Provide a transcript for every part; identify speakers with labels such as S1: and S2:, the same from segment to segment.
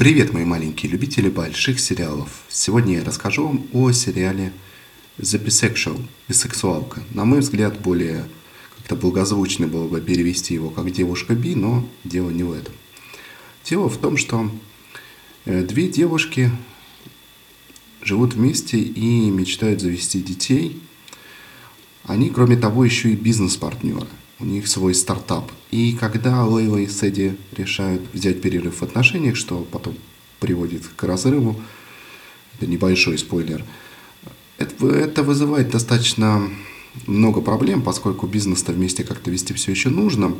S1: Привет, мои маленькие любители больших сериалов. Сегодня я расскажу вам о сериале The Bisexual, бисексуалка. На мой взгляд, более как-то благозвучно было бы перевести его как девушка Би, но дело не в этом. Дело в том, что э, две девушки живут вместе и мечтают завести детей. Они, кроме того, еще и бизнес-партнеры у них свой стартап. И когда Лейла и Сэдди решают взять перерыв в отношениях, что потом приводит к разрыву, это небольшой спойлер, это, это вызывает достаточно много проблем, поскольку бизнес-то вместе как-то вести все еще нужно.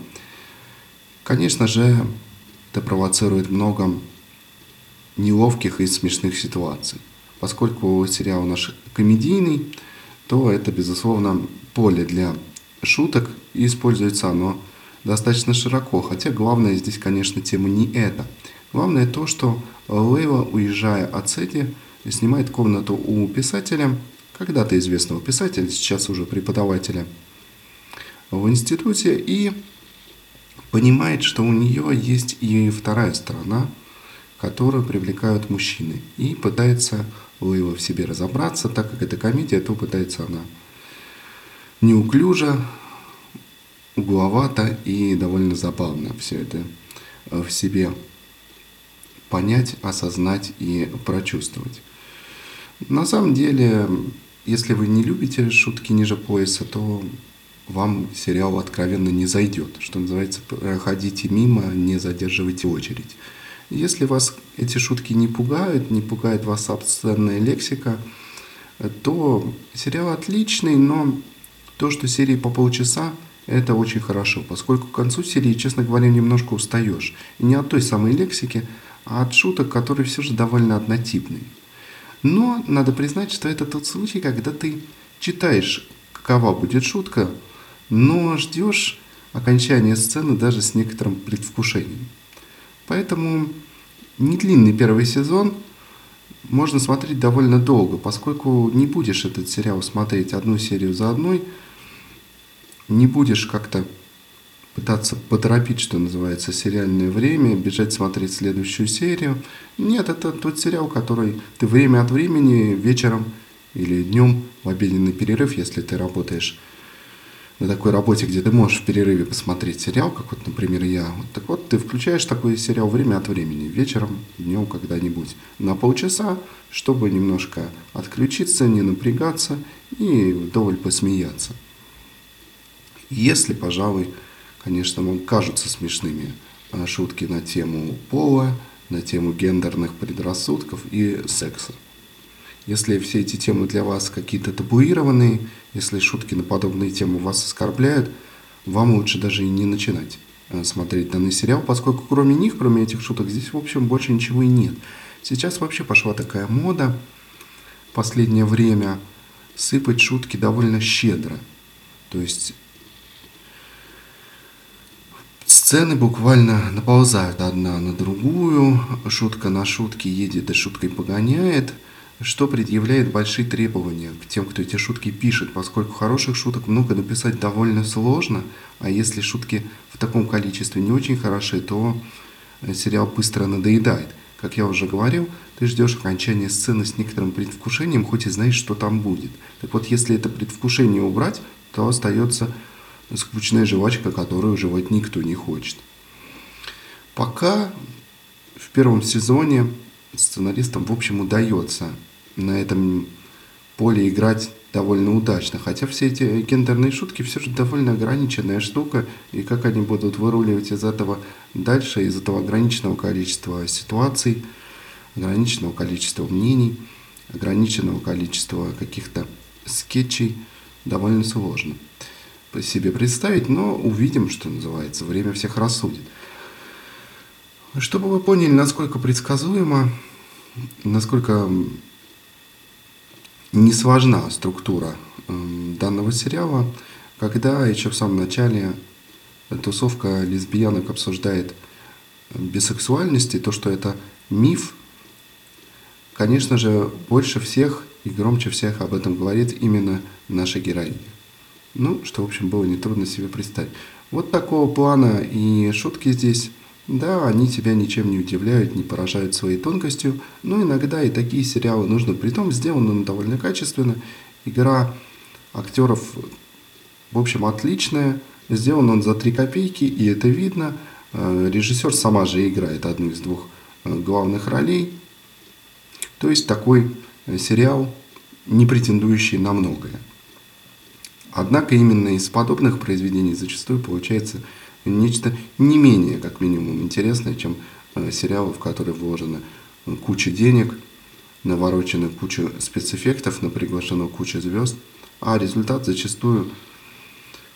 S1: Конечно же, это провоцирует много неловких и смешных ситуаций. Поскольку сериал наш комедийный, то это, безусловно, поле для шуток и используется оно достаточно широко. Хотя главное здесь, конечно, тема не это. Главное то, что Лейла, уезжая от Сети, снимает комнату у писателя, когда-то известного писателя, сейчас уже преподавателя в институте, и понимает, что у нее есть и вторая сторона, которую привлекают мужчины. И пытается Лейла в себе разобраться, так как это комедия, то пытается она неуклюже, угловато и довольно забавно все это э, в себе понять, осознать и прочувствовать. На самом деле, если вы не любите шутки ниже пояса, то вам сериал откровенно не зайдет. Что называется, проходите мимо, не задерживайте очередь. Если вас эти шутки не пугают, не пугает вас обсценная лексика, то сериал отличный, но то, что серии по полчаса, это очень хорошо, поскольку к концу серии, честно говоря, немножко устаешь. И не от той самой лексики, а от шуток, которые все же довольно однотипные. Но надо признать, что это тот случай, когда ты читаешь, какова будет шутка, но ждешь окончания сцены даже с некоторым предвкушением. Поэтому не длинный первый сезон – можно смотреть довольно долго, поскольку не будешь этот сериал смотреть одну серию за одной, не будешь как-то пытаться поторопить, что называется, сериальное время, бежать смотреть следующую серию. Нет, это тот сериал, который ты время от времени, вечером или днем в обеденный перерыв, если ты работаешь на такой работе, где ты можешь в перерыве посмотреть сериал, как вот, например, я. Вот, так вот, ты включаешь такой сериал время от времени, вечером, днем когда-нибудь, на полчаса, чтобы немножко отключиться, не напрягаться и вдоволь посмеяться. Если, пожалуй, конечно, вам кажутся смешными шутки на тему пола, на тему гендерных предрассудков и секса. Если все эти темы для вас какие-то табуированные, если шутки на подобные темы вас оскорбляют, вам лучше даже и не начинать а, смотреть данный сериал, поскольку кроме них, кроме этих шуток, здесь, в общем, больше ничего и нет. Сейчас вообще пошла такая мода последнее время сыпать шутки довольно щедро. То есть Сцены буквально наползают одна на другую, шутка на шутке едет и шуткой погоняет, что предъявляет большие требования к тем, кто эти шутки пишет, поскольку хороших шуток много написать довольно сложно, а если шутки в таком количестве не очень хороши, то сериал быстро надоедает. Как я уже говорил, ты ждешь окончания сцены с некоторым предвкушением, хоть и знаешь, что там будет. Так вот, если это предвкушение убрать, то остается скучная жвачка, которую жевать никто не хочет. Пока в первом сезоне сценаристам, в общем, удается на этом поле играть довольно удачно. Хотя все эти гендерные шутки все же довольно ограниченная штука, и как они будут выруливать из этого дальше, из этого ограниченного количества ситуаций, ограниченного количества мнений, ограниченного количества каких-то скетчей, довольно сложно себе представить, но увидим, что называется, время всех рассудит. Чтобы вы поняли, насколько предсказуемо, насколько не сложна структура эм, данного сериала, когда еще в самом начале тусовка лесбиянок обсуждает бисексуальность и то, что это миф, конечно же, больше всех и громче всех об этом говорит именно наша героиня. Ну, что, в общем, было нетрудно себе представить. Вот такого плана и шутки здесь. Да, они тебя ничем не удивляют, не поражают своей тонкостью, но иногда и такие сериалы нужны. Притом сделаны довольно качественно. Игра актеров, в общем, отличная. Сделан он за 3 копейки, и это видно. Э, режиссер сама же играет одну из двух э, главных ролей. То есть такой э, сериал, не претендующий на многое. Однако именно из подобных произведений зачастую получается нечто не менее, как минимум, интересное, чем сериалы, в которые вложено куча денег, наворочена куча спецэффектов, приглашено куча звезд, а результат зачастую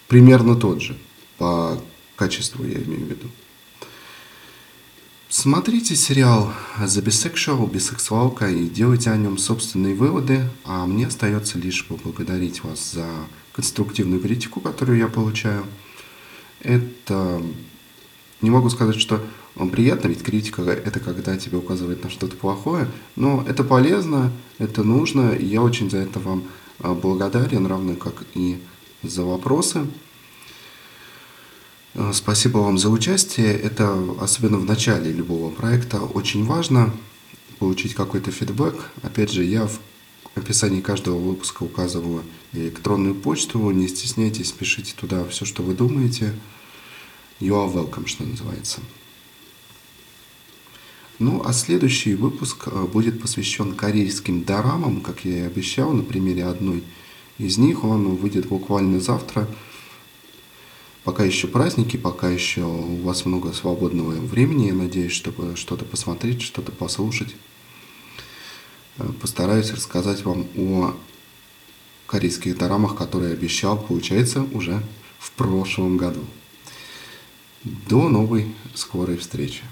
S1: примерно тот же, по качеству я имею в виду. Смотрите сериал The Bisexual, бисексуалка, и делайте о нем собственные выводы, а мне остается лишь поблагодарить вас за конструктивную критику, которую я получаю. Это не могу сказать, что приятно, ведь критика – это когда тебе указывает на что-то плохое, но это полезно, это нужно, и я очень за это вам а, благодарен, равно как и за вопросы. Э, спасибо вам за участие. Это, особенно в начале любого проекта, очень важно получить какой-то фидбэк. Опять же, я в описании каждого выпуска указываю электронную почту. Не стесняйтесь, пишите туда все, что вы думаете. You are welcome, что называется. Ну, а следующий выпуск э, будет посвящен корейским дорамам, как я и обещал, на примере одной из них. Он выйдет буквально завтра. Пока еще праздники, пока еще у вас много свободного времени, я надеюсь, чтобы что-то посмотреть, что-то послушать. Э, постараюсь рассказать вам о корейских дорамах, которые обещал, получается, уже в прошлом году. До новой скорой встречи.